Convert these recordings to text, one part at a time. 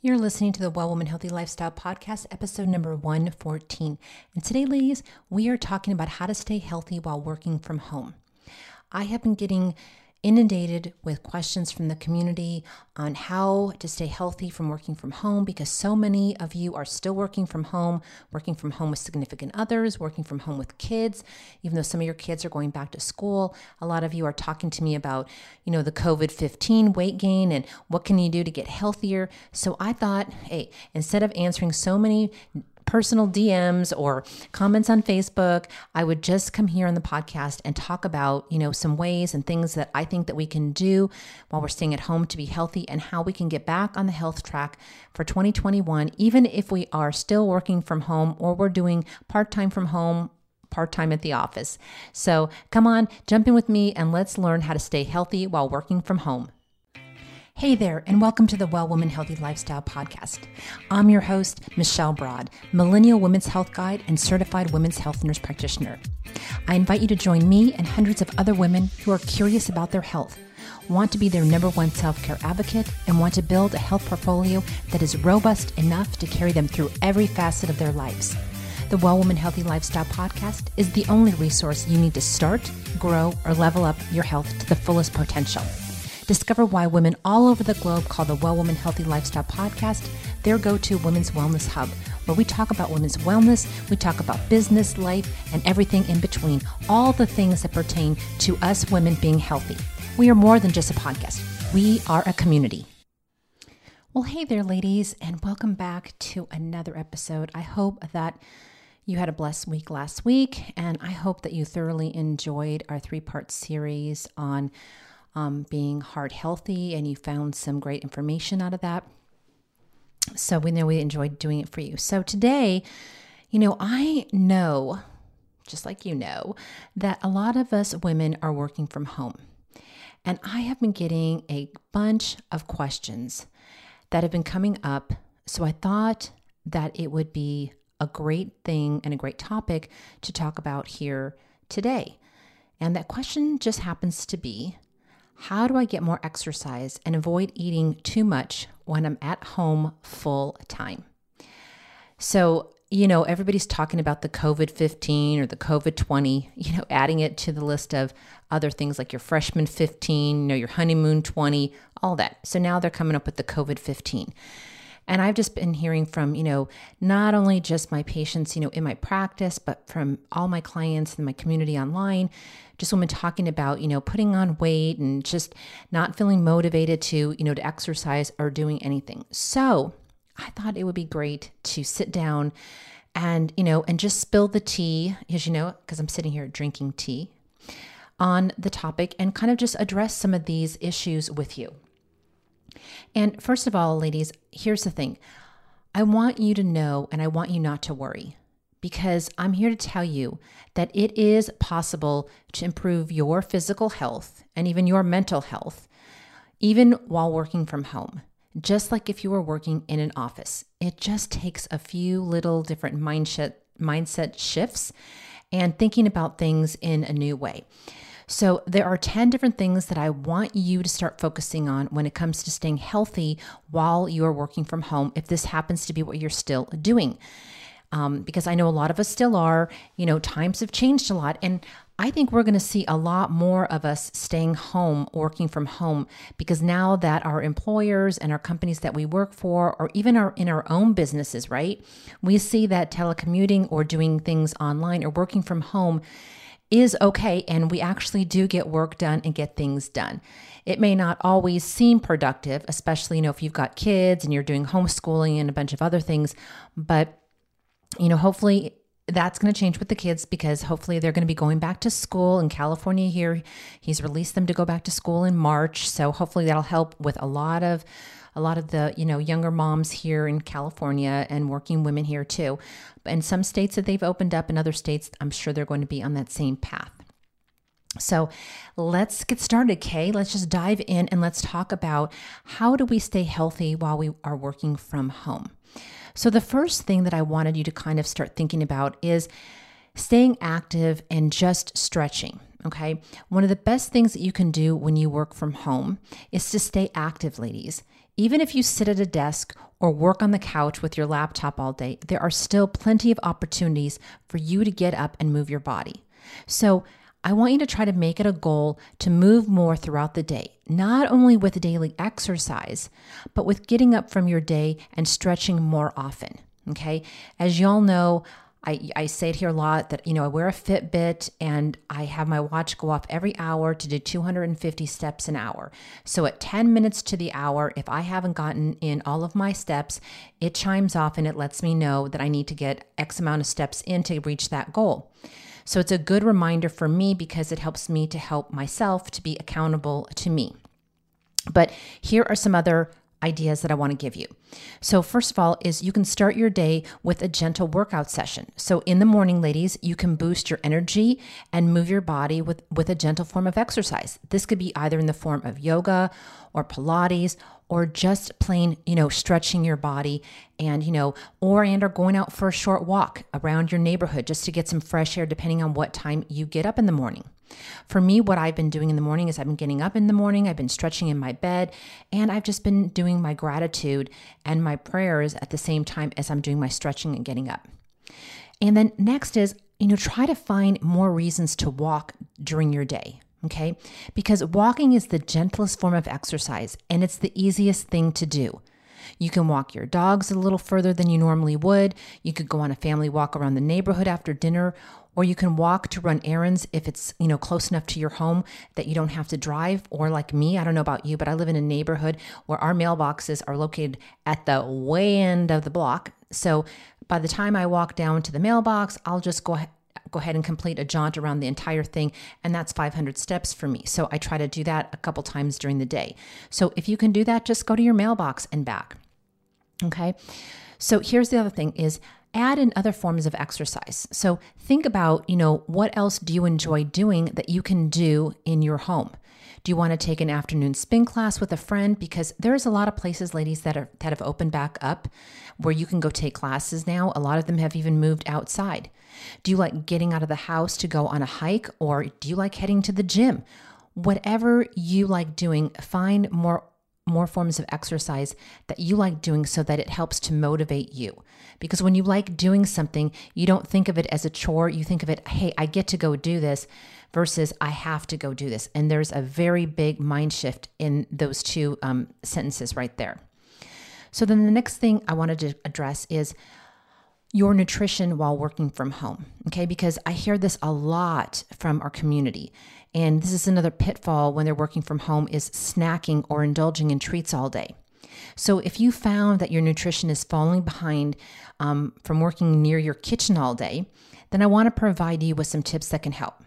You're listening to the Well Woman Healthy Lifestyle Podcast, episode number 114. And today, ladies, we are talking about how to stay healthy while working from home. I have been getting inundated with questions from the community on how to stay healthy from working from home because so many of you are still working from home, working from home with significant others, working from home with kids, even though some of your kids are going back to school. A lot of you are talking to me about, you know, the COVID 15 weight gain and what can you do to get healthier. So I thought, hey, instead of answering so many personal DMs or comments on Facebook, I would just come here on the podcast and talk about, you know, some ways and things that I think that we can do while we're staying at home to be healthy and how we can get back on the health track for 2021 even if we are still working from home or we're doing part-time from home part time at the office. So come on, jump in with me and let's learn how to stay healthy while working from home. Hey there, and welcome to the Well Woman Healthy Lifestyle Podcast. I'm your host, Michelle Broad, Millennial Women's Health Guide and Certified Women's Health Nurse Practitioner. I invite you to join me and hundreds of other women who are curious about their health, want to be their number one self care advocate, and want to build a health portfolio that is robust enough to carry them through every facet of their lives. The Well Woman Healthy Lifestyle Podcast is the only resource you need to start, grow, or level up your health to the fullest potential. Discover why women all over the globe call the Well Woman Healthy Lifestyle podcast their go to women's wellness hub, where we talk about women's wellness, we talk about business, life, and everything in between, all the things that pertain to us women being healthy. We are more than just a podcast, we are a community. Well, hey there, ladies, and welcome back to another episode. I hope that you had a blessed week last week, and I hope that you thoroughly enjoyed our three part series on um, being heart healthy, and you found some great information out of that. So we know we enjoyed doing it for you. So today, you know, I know, just like you know, that a lot of us women are working from home. And I have been getting a bunch of questions that have been coming up. So I thought that it would be a great thing and a great topic to talk about here today. And that question just happens to be how do I get more exercise and avoid eating too much when I'm at home full time? So, you know, everybody's talking about the COVID 15 or the COVID 20, you know, adding it to the list of other things like your freshman 15, you know, your honeymoon 20, all that. So now they're coming up with the COVID 15. And I've just been hearing from, you know, not only just my patients, you know, in my practice, but from all my clients in my community online, just women talking about, you know, putting on weight and just not feeling motivated to, you know, to exercise or doing anything. So I thought it would be great to sit down and, you know, and just spill the tea, as you know, because I'm sitting here drinking tea on the topic and kind of just address some of these issues with you. And first of all, ladies, here's the thing I want you to know and I want you not to worry because I'm here to tell you that it is possible to improve your physical health and even your mental health, even while working from home. Just like if you were working in an office, it just takes a few little different mindset mindset shifts and thinking about things in a new way. So, there are 10 different things that I want you to start focusing on when it comes to staying healthy while you are working from home, if this happens to be what you're still doing. Um, because I know a lot of us still are, you know, times have changed a lot. And I think we're going to see a lot more of us staying home, working from home, because now that our employers and our companies that we work for, or even our in our own businesses, right, we see that telecommuting or doing things online or working from home is okay and we actually do get work done and get things done. It may not always seem productive, especially you know if you've got kids and you're doing homeschooling and a bunch of other things, but you know hopefully that's going to change with the kids because hopefully they're going to be going back to school in California here. He's released them to go back to school in March, so hopefully that'll help with a lot of a lot of the you know younger moms here in California and working women here too. In some states that they've opened up, in other states, I'm sure they're going to be on that same path. So let's get started, Kay. Let's just dive in and let's talk about how do we stay healthy while we are working from home. So, the first thing that I wanted you to kind of start thinking about is staying active and just stretching. Okay. One of the best things that you can do when you work from home is to stay active, ladies. Even if you sit at a desk or work on the couch with your laptop all day, there are still plenty of opportunities for you to get up and move your body. So, I want you to try to make it a goal to move more throughout the day, not only with daily exercise, but with getting up from your day and stretching more often. Okay. As y'all know, I, I say it here a lot that, you know, I wear a Fitbit and I have my watch go off every hour to do 250 steps an hour. So at 10 minutes to the hour, if I haven't gotten in all of my steps, it chimes off and it lets me know that I need to get X amount of steps in to reach that goal. So it's a good reminder for me because it helps me to help myself to be accountable to me. But here are some other ideas that I want to give you. So, first of all, is you can start your day with a gentle workout session. So, in the morning, ladies, you can boost your energy and move your body with, with a gentle form of exercise. This could be either in the form of yoga or Pilates or just plain, you know, stretching your body and, you know, or and or going out for a short walk around your neighborhood just to get some fresh air depending on what time you get up in the morning. For me, what I've been doing in the morning is I've been getting up in the morning, I've been stretching in my bed, and I've just been doing my gratitude and my prayers at the same time as I'm doing my stretching and getting up. And then next is, you know, try to find more reasons to walk during your day. Okay. Because walking is the gentlest form of exercise and it's the easiest thing to do. You can walk your dogs a little further than you normally would. You could go on a family walk around the neighborhood after dinner, or you can walk to run errands if it's, you know, close enough to your home that you don't have to drive or like me, I don't know about you, but I live in a neighborhood where our mailboxes are located at the way end of the block. So by the time I walk down to the mailbox, I'll just go go ahead and complete a jaunt around the entire thing and that's 500 steps for me so i try to do that a couple times during the day so if you can do that just go to your mailbox and back okay so here's the other thing is add in other forms of exercise. So think about, you know, what else do you enjoy doing that you can do in your home? Do you want to take an afternoon spin class with a friend? Because there's a lot of places, ladies, that are that have opened back up where you can go take classes now. A lot of them have even moved outside. Do you like getting out of the house to go on a hike or do you like heading to the gym? Whatever you like doing, find more more forms of exercise that you like doing so that it helps to motivate you. Because when you like doing something, you don't think of it as a chore. You think of it, hey, I get to go do this versus I have to go do this. And there's a very big mind shift in those two um, sentences right there. So then the next thing I wanted to address is your nutrition while working from home. Okay, because I hear this a lot from our community. And this is another pitfall when they're working from home is snacking or indulging in treats all day. So if you found that your nutrition is falling behind um, from working near your kitchen all day, then I want to provide you with some tips that can help.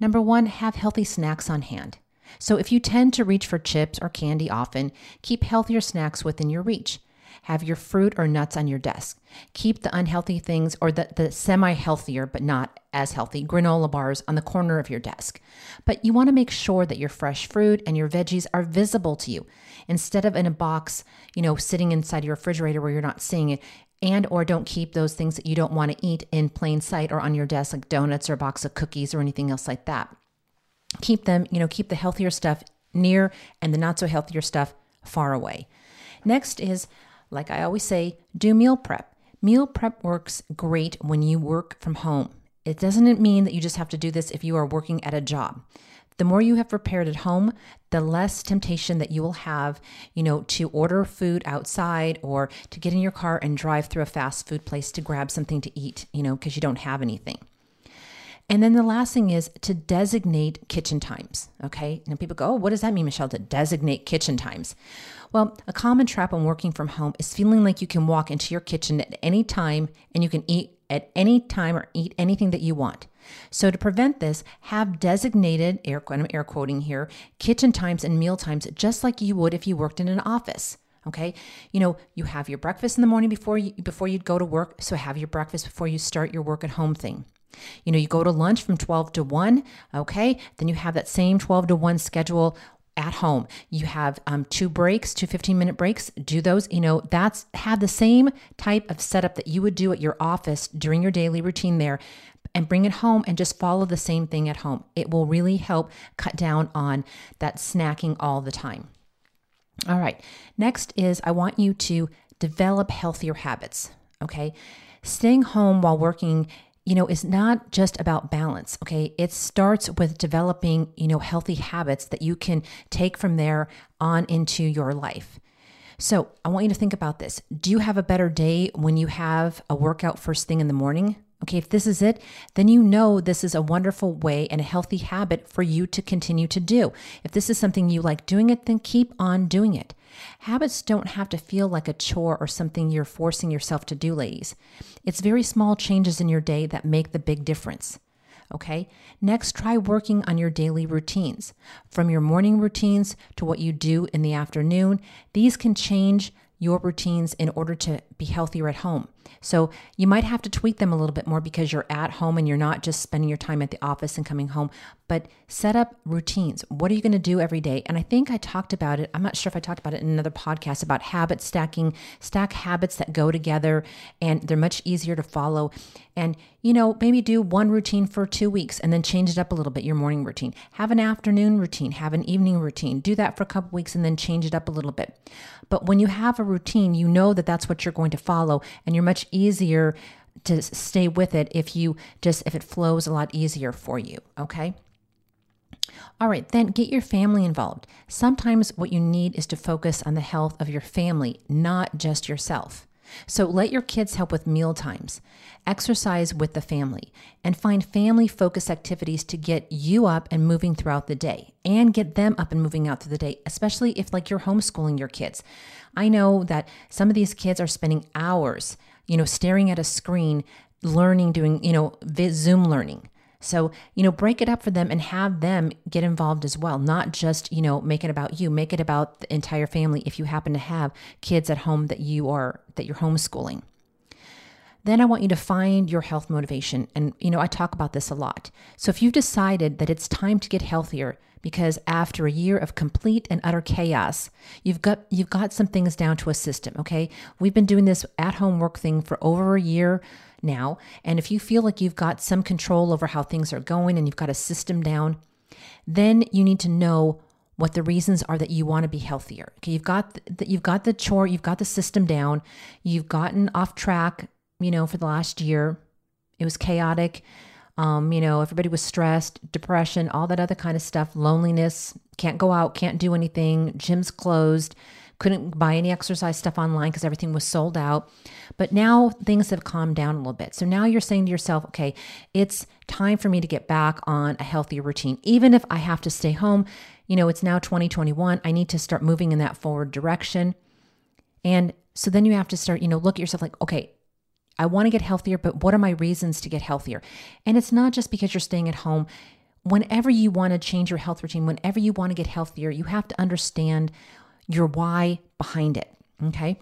Number one, have healthy snacks on hand. So if you tend to reach for chips or candy often, keep healthier snacks within your reach. Have your fruit or nuts on your desk. Keep the unhealthy things or the, the semi healthier but not as healthy granola bars on the corner of your desk. But you want to make sure that your fresh fruit and your veggies are visible to you instead of in a box, you know, sitting inside your refrigerator where you're not seeing it and or don't keep those things that you don't want to eat in plain sight or on your desk like donuts or a box of cookies or anything else like that. Keep them, you know, keep the healthier stuff near and the not so healthier stuff far away. Next is like I always say, do meal prep. Meal prep works great when you work from home. It doesn't mean that you just have to do this if you are working at a job. The more you have prepared at home, the less temptation that you will have, you know, to order food outside or to get in your car and drive through a fast food place to grab something to eat, you know, because you don't have anything. And then the last thing is to designate kitchen times. Okay. Now people go, oh, what does that mean, Michelle, to designate kitchen times? Well, a common trap when working from home is feeling like you can walk into your kitchen at any time and you can eat at any time or eat anything that you want. So to prevent this, have designated air I'm air quoting here kitchen times and meal times just like you would if you worked in an office. Okay, you know you have your breakfast in the morning before you before you'd go to work, so have your breakfast before you start your work at home thing. You know, you go to lunch from 12 to 1, okay? Then you have that same 12 to 1 schedule at home. You have um, two breaks, two 15 minute breaks. Do those, you know, that's have the same type of setup that you would do at your office during your daily routine there and bring it home and just follow the same thing at home. It will really help cut down on that snacking all the time. All right. Next is I want you to develop healthier habits. Okay. Staying home while working you know, is not just about balance, okay? It starts with developing, you know, healthy habits that you can take from there on into your life. So I want you to think about this. Do you have a better day when you have a workout first thing in the morning? Okay, if this is it, then you know this is a wonderful way and a healthy habit for you to continue to do. If this is something you like doing it, then keep on doing it. Habits don't have to feel like a chore or something you're forcing yourself to do, ladies. It's very small changes in your day that make the big difference. Okay, next try working on your daily routines. From your morning routines to what you do in the afternoon, these can change your routines in order to be healthier at home. So you might have to tweak them a little bit more because you're at home and you're not just spending your time at the office and coming home, but set up routines. What are you going to do every day? And I think I talked about it. I'm not sure if I talked about it in another podcast about habit stacking, stack habits that go together and they're much easier to follow. And, you know, maybe do one routine for two weeks and then change it up a little bit, your morning routine. Have an afternoon routine, have an evening routine. Do that for a couple weeks and then change it up a little bit. But when you have a routine, you know that that's what you're going to follow and you're much easier to stay with it if you just if it flows a lot easier for you, okay? All right, then get your family involved. Sometimes what you need is to focus on the health of your family, not just yourself. So let your kids help with meal times, exercise with the family, and find family focused activities to get you up and moving throughout the day and get them up and moving out through the day, especially if like you're homeschooling your kids. I know that some of these kids are spending hours, you know, staring at a screen, learning, doing, you know, Zoom learning. So, you know, break it up for them and have them get involved as well. Not just, you know, make it about you, make it about the entire family if you happen to have kids at home that you are that you're homeschooling. Then I want you to find your health motivation. And, you know, I talk about this a lot. So if you've decided that it's time to get healthier, because after a year of complete and utter chaos, you've got you've got some things down to a system, okay? We've been doing this at home work thing for over a year now. And if you feel like you've got some control over how things are going and you've got a system down, then you need to know what the reasons are that you want to be healthier. Okay, you've got the, you've got the chore, you've got the system down, you've gotten off track, you know, for the last year. It was chaotic. Um, you know, everybody was stressed, depression, all that other kind of stuff, loneliness, can't go out, can't do anything, gyms closed couldn't buy any exercise stuff online because everything was sold out. But now things have calmed down a little bit. So now you're saying to yourself, okay, it's time for me to get back on a healthier routine. Even if I have to stay home, you know, it's now 2021. I need to start moving in that forward direction. And so then you have to start, you know, look at yourself like, okay, I want to get healthier, but what are my reasons to get healthier? And it's not just because you're staying at home. Whenever you want to change your health routine, whenever you want to get healthier, you have to understand your why behind it. Okay.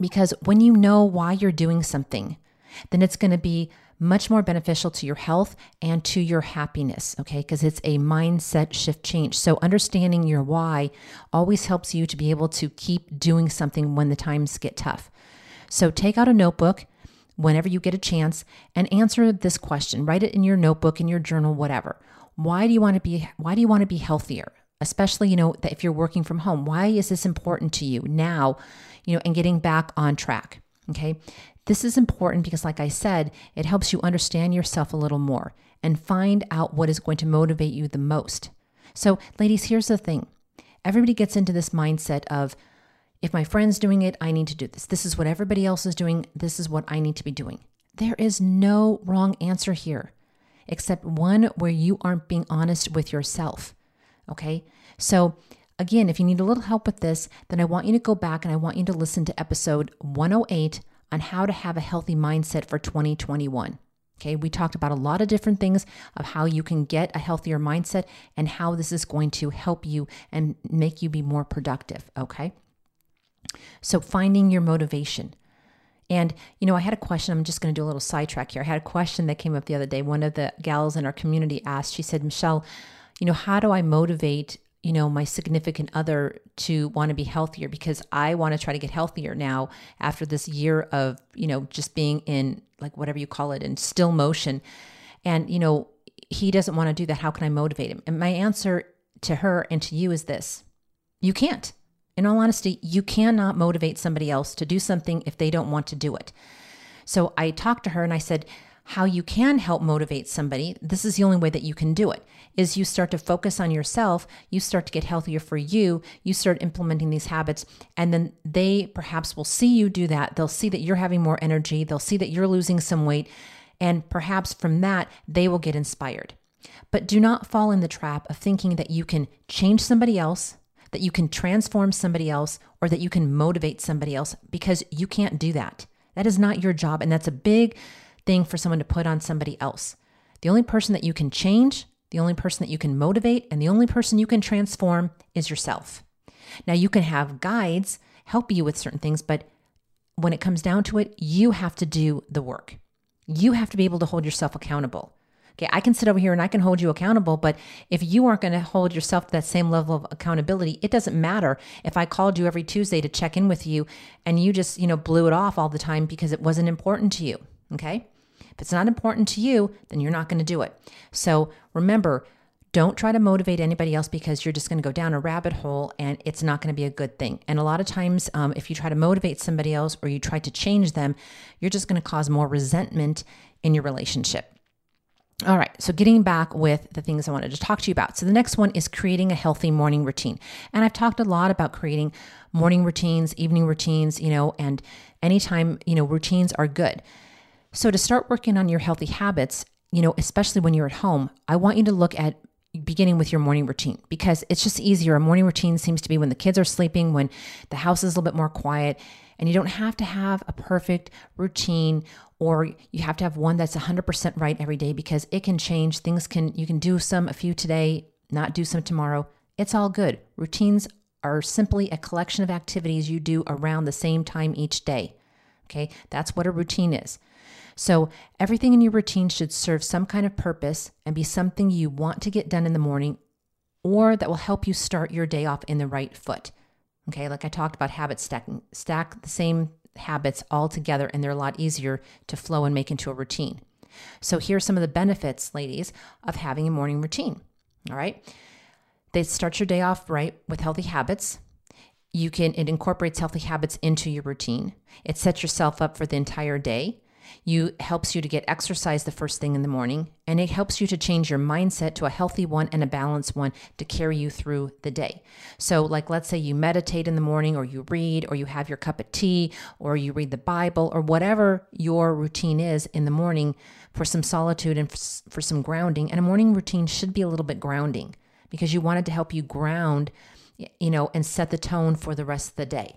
Because when you know why you're doing something, then it's going to be much more beneficial to your health and to your happiness, okay? Because it's a mindset shift change. So, understanding your why always helps you to be able to keep doing something when the times get tough. So, take out a notebook whenever you get a chance and answer this question. Write it in your notebook, in your journal, whatever. Why do you want to be why do you want to be healthier? especially, you know, if you're working from home, why is this important to you now, you know, and getting back on track? Okay. This is important because, like I said, it helps you understand yourself a little more and find out what is going to motivate you the most. So, ladies, here's the thing everybody gets into this mindset of, if my friend's doing it, I need to do this. This is what everybody else is doing. This is what I need to be doing. There is no wrong answer here, except one where you aren't being honest with yourself. Okay. So, again, if you need a little help with this, then I want you to go back and I want you to listen to episode 108 on how to have a healthy mindset for 2021. Okay, we talked about a lot of different things of how you can get a healthier mindset and how this is going to help you and make you be more productive. Okay, so finding your motivation. And, you know, I had a question. I'm just going to do a little sidetrack here. I had a question that came up the other day. One of the gals in our community asked, she said, Michelle, you know, how do I motivate, you know, my significant other to want to be healthier because I want to try to get healthier now after this year of, you know, just being in like whatever you call it in still motion. And, you know, he doesn't want to do that. How can I motivate him? And my answer to her and to you is this you can't. In all honesty, you cannot motivate somebody else to do something if they don't want to do it. So I talked to her and I said, how you can help motivate somebody, this is the only way that you can do it, is you start to focus on yourself, you start to get healthier for you, you start implementing these habits, and then they perhaps will see you do that. They'll see that you're having more energy, they'll see that you're losing some weight, and perhaps from that, they will get inspired. But do not fall in the trap of thinking that you can change somebody else, that you can transform somebody else, or that you can motivate somebody else because you can't do that. That is not your job. And that's a big thing for someone to put on somebody else. The only person that you can change, the only person that you can motivate, and the only person you can transform is yourself. Now, you can have guides help you with certain things, but when it comes down to it, you have to do the work. You have to be able to hold yourself accountable. Okay, I can sit over here and I can hold you accountable, but if you aren't going to hold yourself to that same level of accountability, it doesn't matter if I called you every Tuesday to check in with you and you just, you know, blew it off all the time because it wasn't important to you. Okay? If it's not important to you, then you're not going to do it. So remember, don't try to motivate anybody else because you're just going to go down a rabbit hole and it's not going to be a good thing. And a lot of times, um, if you try to motivate somebody else or you try to change them, you're just going to cause more resentment in your relationship. All right, so getting back with the things I wanted to talk to you about. So, the next one is creating a healthy morning routine. And I've talked a lot about creating morning routines, evening routines, you know, and anytime, you know, routines are good. So, to start working on your healthy habits, you know, especially when you're at home, I want you to look at beginning with your morning routine because it's just easier. A morning routine seems to be when the kids are sleeping, when the house is a little bit more quiet, and you don't have to have a perfect routine or you have to have one that's 100% right every day because it can change. Things can, you can do some, a few today, not do some tomorrow. It's all good. Routines are simply a collection of activities you do around the same time each day. Okay, that's what a routine is. So, everything in your routine should serve some kind of purpose and be something you want to get done in the morning or that will help you start your day off in the right foot. Okay, like I talked about habit stacking, stack the same habits all together and they're a lot easier to flow and make into a routine. So, here's some of the benefits, ladies, of having a morning routine. All right. They start your day off right with healthy habits. You can, it incorporates healthy habits into your routine. It sets yourself up for the entire day. You helps you to get exercise the first thing in the morning, and it helps you to change your mindset to a healthy one and a balanced one to carry you through the day. So, like let's say you meditate in the morning, or you read, or you have your cup of tea, or you read the Bible, or whatever your routine is in the morning for some solitude and for some grounding. And a morning routine should be a little bit grounding because you wanted to help you ground, you know, and set the tone for the rest of the day.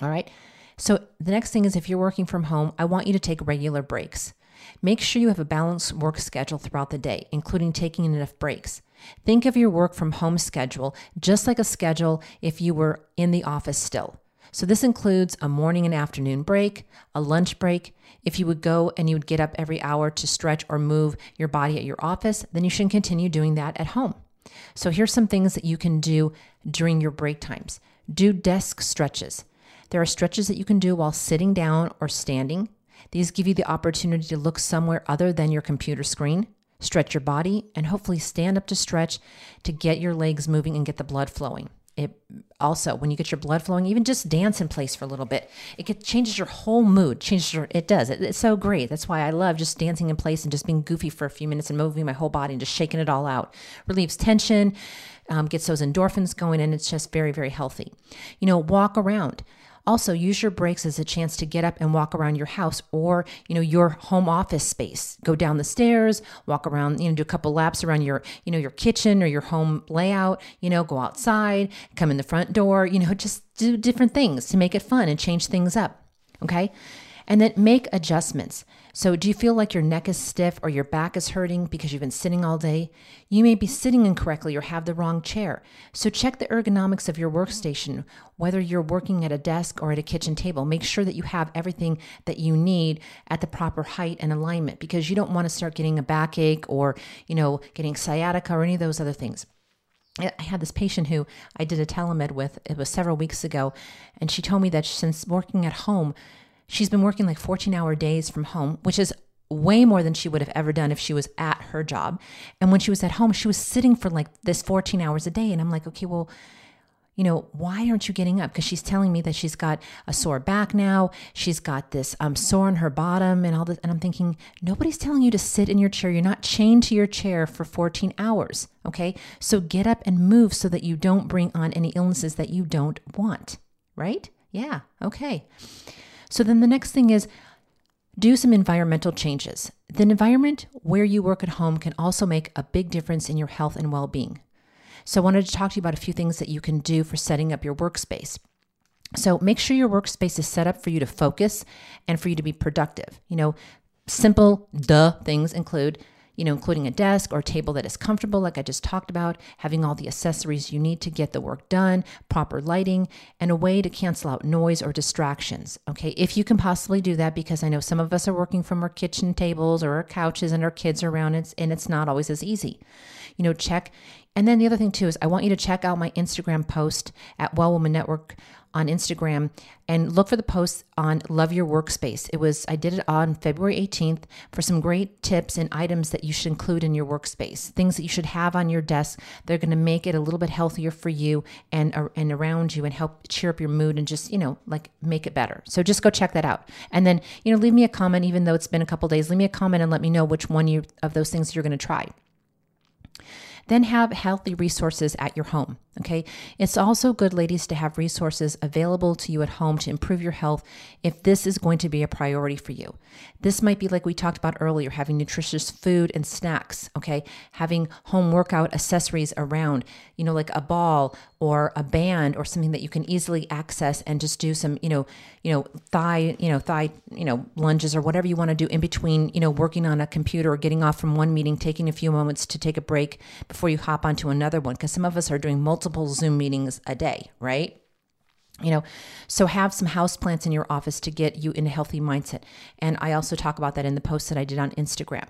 All right. So, the next thing is if you're working from home, I want you to take regular breaks. Make sure you have a balanced work schedule throughout the day, including taking enough breaks. Think of your work from home schedule just like a schedule if you were in the office still. So, this includes a morning and afternoon break, a lunch break. If you would go and you would get up every hour to stretch or move your body at your office, then you should continue doing that at home. So, here's some things that you can do during your break times do desk stretches. There are stretches that you can do while sitting down or standing. These give you the opportunity to look somewhere other than your computer screen, stretch your body, and hopefully stand up to stretch to get your legs moving and get the blood flowing. It also, when you get your blood flowing, even just dance in place for a little bit, it get, changes your whole mood. Changes your, it does. It, it's so great. That's why I love just dancing in place and just being goofy for a few minutes and moving my whole body and just shaking it all out. Relieves tension, um, gets those endorphins going, and it's just very, very healthy. You know, walk around. Also, use your breaks as a chance to get up and walk around your house or, you know, your home office space. Go down the stairs, walk around, you know, do a couple laps around your, you know, your kitchen or your home layout, you know, go outside, come in the front door, you know, just do different things to make it fun and change things up. Okay? And then make adjustments. So, do you feel like your neck is stiff or your back is hurting because you've been sitting all day? You may be sitting incorrectly or have the wrong chair. So, check the ergonomics of your workstation, whether you're working at a desk or at a kitchen table. Make sure that you have everything that you need at the proper height and alignment because you don't want to start getting a backache or, you know, getting sciatica or any of those other things. I had this patient who I did a telemed with, it was several weeks ago, and she told me that since working at home, She's been working like 14 hour days from home, which is way more than she would have ever done if she was at her job. And when she was at home, she was sitting for like this 14 hours a day. And I'm like, okay, well, you know, why aren't you getting up? Because she's telling me that she's got a sore back now. She's got this um, sore on her bottom and all this. And I'm thinking, nobody's telling you to sit in your chair. You're not chained to your chair for 14 hours. Okay. So get up and move so that you don't bring on any illnesses that you don't want. Right? Yeah. Okay. So then the next thing is, do some environmental changes. The environment where you work at home can also make a big difference in your health and well being. So, I wanted to talk to you about a few things that you can do for setting up your workspace. So, make sure your workspace is set up for you to focus and for you to be productive. You know, simple, duh things include you know, including a desk or table that is comfortable, like I just talked about, having all the accessories you need to get the work done, proper lighting, and a way to cancel out noise or distractions. Okay, if you can possibly do that, because I know some of us are working from our kitchen tables or our couches and our kids are around, and it's not always as easy. You know, check. And then the other thing too is I want you to check out my Instagram post at Well Woman Network on Instagram and look for the posts on Love Your Workspace. It was I did it on February 18th for some great tips and items that you should include in your workspace. Things that you should have on your desk. They're going to make it a little bit healthier for you and uh, and around you and help cheer up your mood and just, you know, like make it better. So just go check that out. And then, you know, leave me a comment even though it's been a couple days. Leave me a comment and let me know which one you of those things you're going to try. Then have healthy resources at your home. Okay. It's also good, ladies, to have resources available to you at home to improve your health if this is going to be a priority for you. This might be like we talked about earlier having nutritious food and snacks. Okay. Having home workout accessories around, you know, like a ball or a band or something that you can easily access and just do some, you know, you know, thigh, you know, thigh, you know, lunges or whatever you want to do in between, you know, working on a computer or getting off from one meeting, taking a few moments to take a break before you hop onto another one. Because some of us are doing multiple Zoom meetings a day, right? You know, so have some house plants in your office to get you in a healthy mindset. And I also talk about that in the post that I did on Instagram.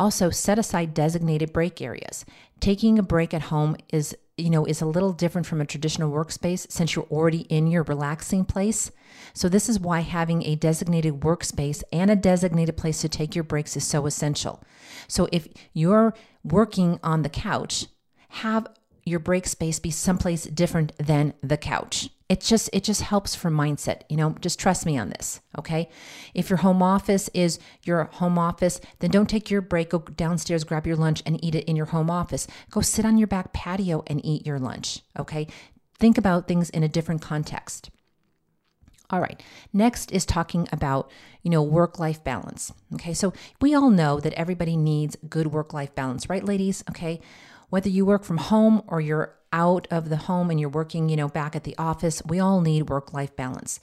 Also, set aside designated break areas. Taking a break at home is, you know, is a little different from a traditional workspace since you're already in your relaxing place. So this is why having a designated workspace and a designated place to take your breaks is so essential. So if you're working on the couch, have your break space be someplace different than the couch. It just it just helps for mindset. You know, just trust me on this, okay? If your home office is your home office, then don't take your break, go downstairs, grab your lunch and eat it in your home office. Go sit on your back patio and eat your lunch, okay? Think about things in a different context. All right. Next is talking about, you know, work-life balance. Okay? So, we all know that everybody needs good work-life balance, right ladies? Okay? Whether you work from home or you're out of the home and you're working, you know, back at the office, we all need work life balance.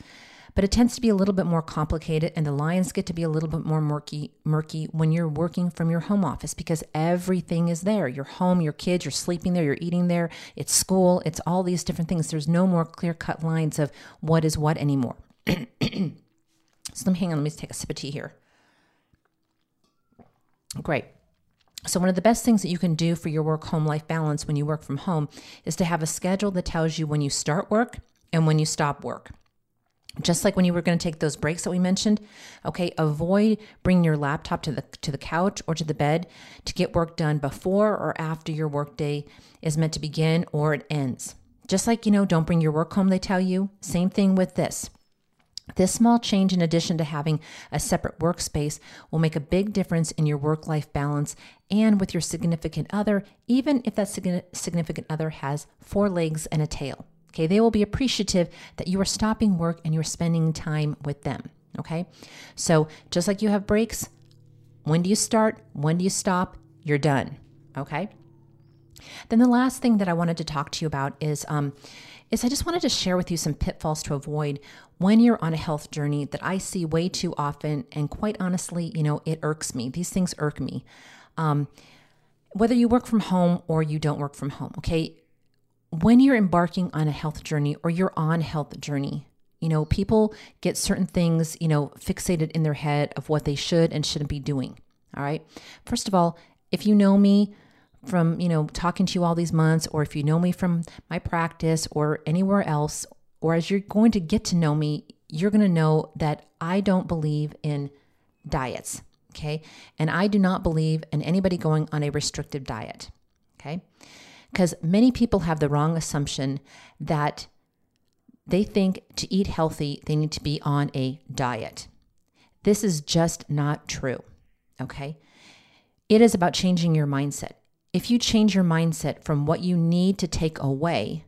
But it tends to be a little bit more complicated and the lines get to be a little bit more murky murky when you're working from your home office because everything is there. Your home, your kids, you're sleeping there, you're eating there, it's school, it's all these different things. There's no more clear-cut lines of what is what anymore. so let me hang on, let me take a sip of tea here. Great. So, one of the best things that you can do for your work home life balance when you work from home is to have a schedule that tells you when you start work and when you stop work. Just like when you were going to take those breaks that we mentioned, okay, avoid bringing your laptop to the to the couch or to the bed to get work done before or after your workday is meant to begin or it ends. Just like, you know, don't bring your work home, they tell you. Same thing with this. This small change, in addition to having a separate workspace, will make a big difference in your work life balance and with your significant other, even if that significant other has four legs and a tail. Okay, they will be appreciative that you are stopping work and you're spending time with them. Okay, so just like you have breaks, when do you start? When do you stop? You're done. Okay. Then the last thing that I wanted to talk to you about is um, is I just wanted to share with you some pitfalls to avoid when you're on a health journey that I see way too often. And quite honestly, you know, it irks me. These things irk me. Um, whether you work from home or you don't work from home, okay? When you're embarking on a health journey or you're on health journey, you know, people get certain things, you know, fixated in their head of what they should and shouldn't be doing. All right. First of all, if you know me, from, you know, talking to you all these months, or if you know me from my practice or anywhere else, or as you're going to get to know me, you're going to know that I don't believe in diets. Okay. And I do not believe in anybody going on a restrictive diet. Okay. Because many people have the wrong assumption that they think to eat healthy, they need to be on a diet. This is just not true. Okay. It is about changing your mindset. If you change your mindset from what you need to take away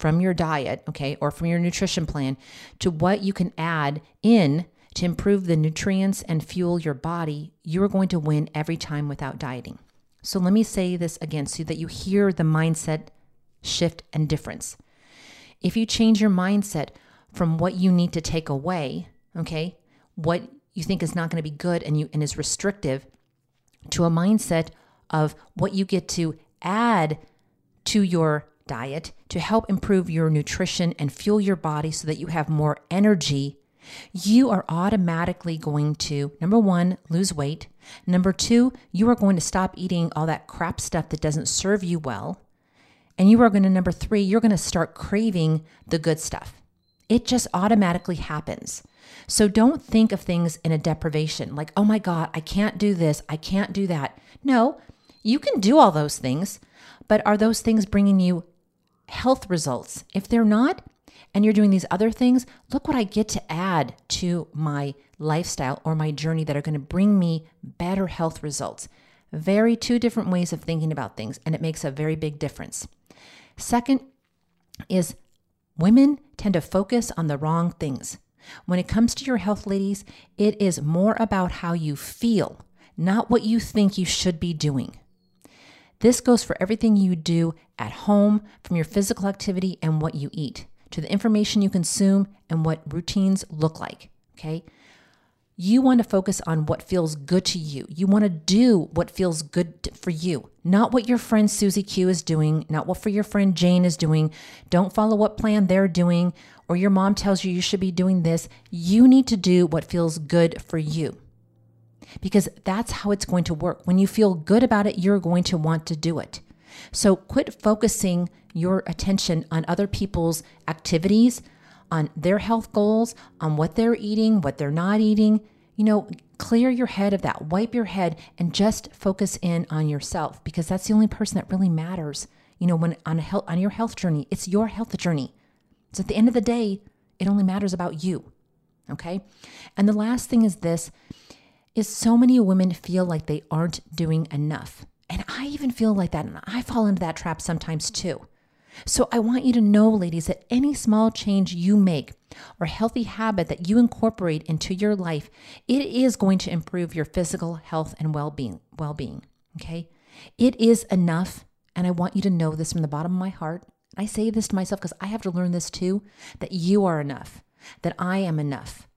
from your diet, okay, or from your nutrition plan to what you can add in to improve the nutrients and fuel your body, you are going to win every time without dieting. So let me say this again so that you hear the mindset shift and difference. If you change your mindset from what you need to take away, okay, what you think is not going to be good and you and is restrictive to a mindset of what you get to add to your diet to help improve your nutrition and fuel your body so that you have more energy, you are automatically going to, number one, lose weight. Number two, you are going to stop eating all that crap stuff that doesn't serve you well. And you are going to, number three, you're going to start craving the good stuff. It just automatically happens. So don't think of things in a deprivation like, oh my God, I can't do this, I can't do that. No, you can do all those things, but are those things bringing you health results? If they're not, and you're doing these other things, look what I get to add to my lifestyle or my journey that are going to bring me better health results. Very two different ways of thinking about things, and it makes a very big difference. Second is women tend to focus on the wrong things. When it comes to your health, ladies, it is more about how you feel, not what you think you should be doing. This goes for everything you do at home, from your physical activity and what you eat, to the information you consume and what routines look like. Okay. You want to focus on what feels good to you. You want to do what feels good for you, not what your friend Susie Q is doing, not what for your friend Jane is doing. Don't follow what plan they're doing or your mom tells you you should be doing this. You need to do what feels good for you because that's how it's going to work. When you feel good about it, you're going to want to do it. So quit focusing your attention on other people's activities on their health goals, on what they're eating, what they're not eating. You know, clear your head of that, wipe your head, and just focus in on yourself because that's the only person that really matters. You know, when on a health on your health journey, it's your health journey. So at the end of the day, it only matters about you. Okay? And the last thing is this is so many women feel like they aren't doing enough. And I even feel like that and I fall into that trap sometimes too. So I want you to know, ladies, that any small change you make or healthy habit that you incorporate into your life, it is going to improve your physical health and well-being, well-being, okay? It is enough, and I want you to know this from the bottom of my heart. I say this to myself because I have to learn this too, that you are enough, that I am enough.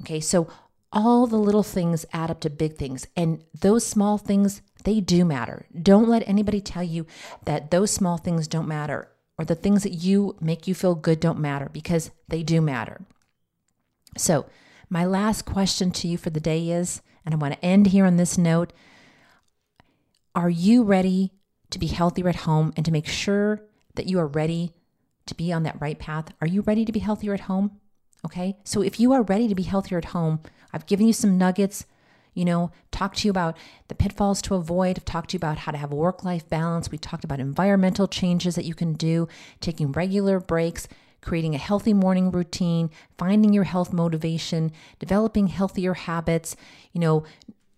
Okay? So all the little things add up to big things, and those small things they do matter. Don't let anybody tell you that those small things don't matter or the things that you make you feel good don't matter because they do matter. So, my last question to you for the day is, and I want to end here on this note Are you ready to be healthier at home and to make sure that you are ready to be on that right path? Are you ready to be healthier at home? Okay. So, if you are ready to be healthier at home, I've given you some nuggets you know, talked to you about the pitfalls to avoid, I've talked to you about how to have a work life balance. We talked about environmental changes that you can do, taking regular breaks, creating a healthy morning routine, finding your health motivation, developing healthier habits, you know,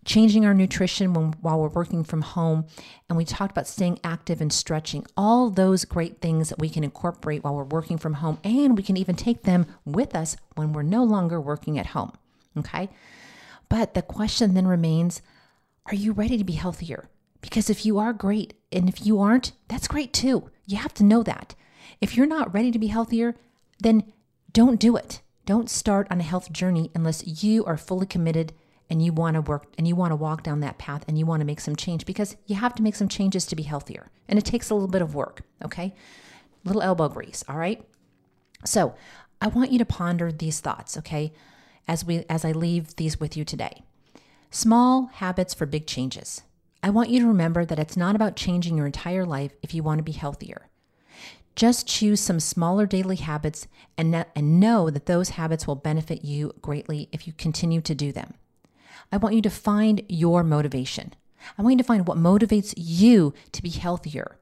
changing our nutrition when, while we're working from home. And we talked about staying active and stretching, all those great things that we can incorporate while we're working from home. And we can even take them with us when we're no longer working at home. Okay. But the question then remains are you ready to be healthier? Because if you are, great. And if you aren't, that's great too. You have to know that. If you're not ready to be healthier, then don't do it. Don't start on a health journey unless you are fully committed and you want to work and you want to walk down that path and you want to make some change because you have to make some changes to be healthier. And it takes a little bit of work, okay? Little elbow grease, all right? So, I want you to ponder these thoughts, okay? as we as I leave these with you today. Small habits for big changes. I want you to remember that it's not about changing your entire life if you want to be healthier. Just choose some smaller daily habits and, and know that those habits will benefit you greatly if you continue to do them. I want you to find your motivation. I want you to find what motivates you to be healthier.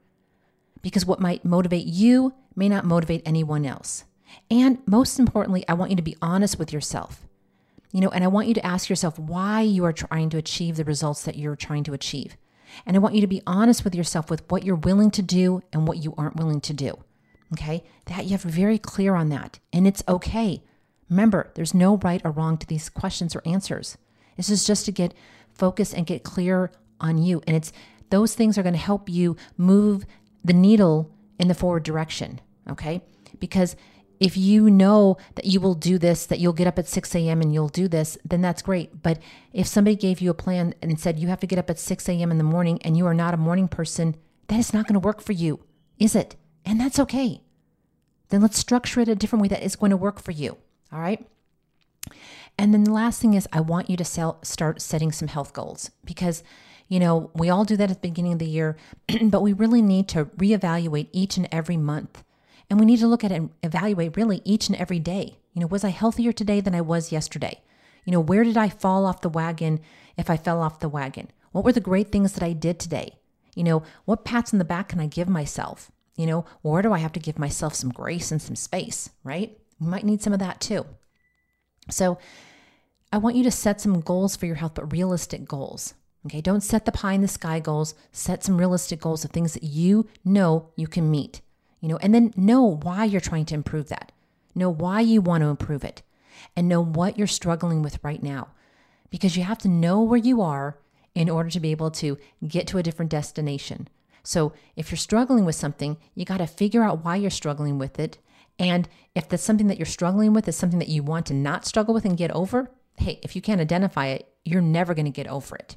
because what might motivate you may not motivate anyone else. And most importantly, I want you to be honest with yourself. You know, and I want you to ask yourself why you are trying to achieve the results that you're trying to achieve. And I want you to be honest with yourself with what you're willing to do and what you aren't willing to do. Okay? That you have very clear on that. And it's okay. Remember, there's no right or wrong to these questions or answers. This is just to get focused and get clear on you. And it's those things are going to help you move the needle in the forward direction. Okay? Because if you know that you will do this, that you'll get up at 6 a.m. and you'll do this, then that's great. But if somebody gave you a plan and said you have to get up at 6 a.m. in the morning and you are not a morning person, that is not going to work for you, is it? And that's okay. Then let's structure it a different way that is going to work for you. All right. And then the last thing is, I want you to sell, start setting some health goals because, you know, we all do that at the beginning of the year, but we really need to reevaluate each and every month and we need to look at and evaluate really each and every day. You know, was I healthier today than I was yesterday? You know, where did I fall off the wagon if I fell off the wagon? What were the great things that I did today? You know, what pats in the back can I give myself? You know, where do I have to give myself some grace and some space, right? We might need some of that too. So, I want you to set some goals for your health, but realistic goals. Okay, don't set the pie in the sky goals. Set some realistic goals of things that you know you can meet you know, and then know why you're trying to improve that. Know why you want to improve it and know what you're struggling with right now. Because you have to know where you are in order to be able to get to a different destination. So if you're struggling with something, you got to figure out why you're struggling with it. And if that's something that you're struggling with is something that you want to not struggle with and get over, hey, if you can't identify it, you're never going to get over it.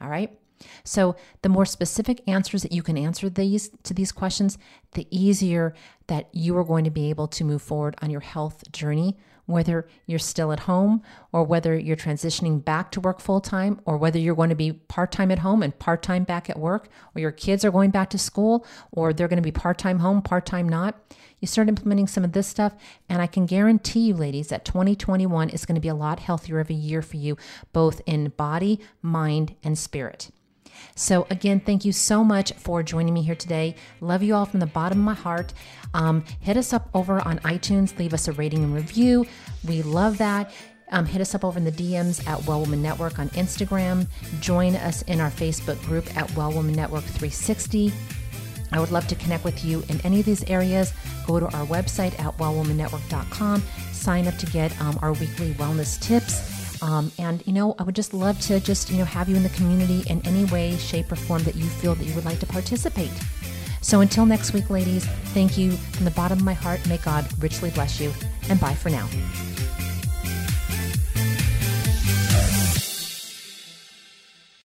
All right. So, the more specific answers that you can answer these to these questions, the easier that you are going to be able to move forward on your health journey, whether you're still at home or whether you're transitioning back to work full time or whether you're going to be part-time at home and part-time back at work or your kids are going back to school or they're going to be part-time home, part-time not. You start implementing some of this stuff and I can guarantee you ladies that 2021 is going to be a lot healthier of a year for you both in body, mind and spirit. So, again, thank you so much for joining me here today. Love you all from the bottom of my heart. Um, hit us up over on iTunes, leave us a rating and review. We love that. Um, hit us up over in the DMs at Well Woman Network on Instagram. Join us in our Facebook group at Well Woman Network 360. I would love to connect with you in any of these areas. Go to our website at wellwomannetwork.com. Sign up to get um, our weekly wellness tips um, and you know, I would just love to just you know have you in the community in any way, shape, or form that you feel that you would like to participate. So until next week, ladies, thank you from the bottom of my heart. May God richly bless you, and bye for now.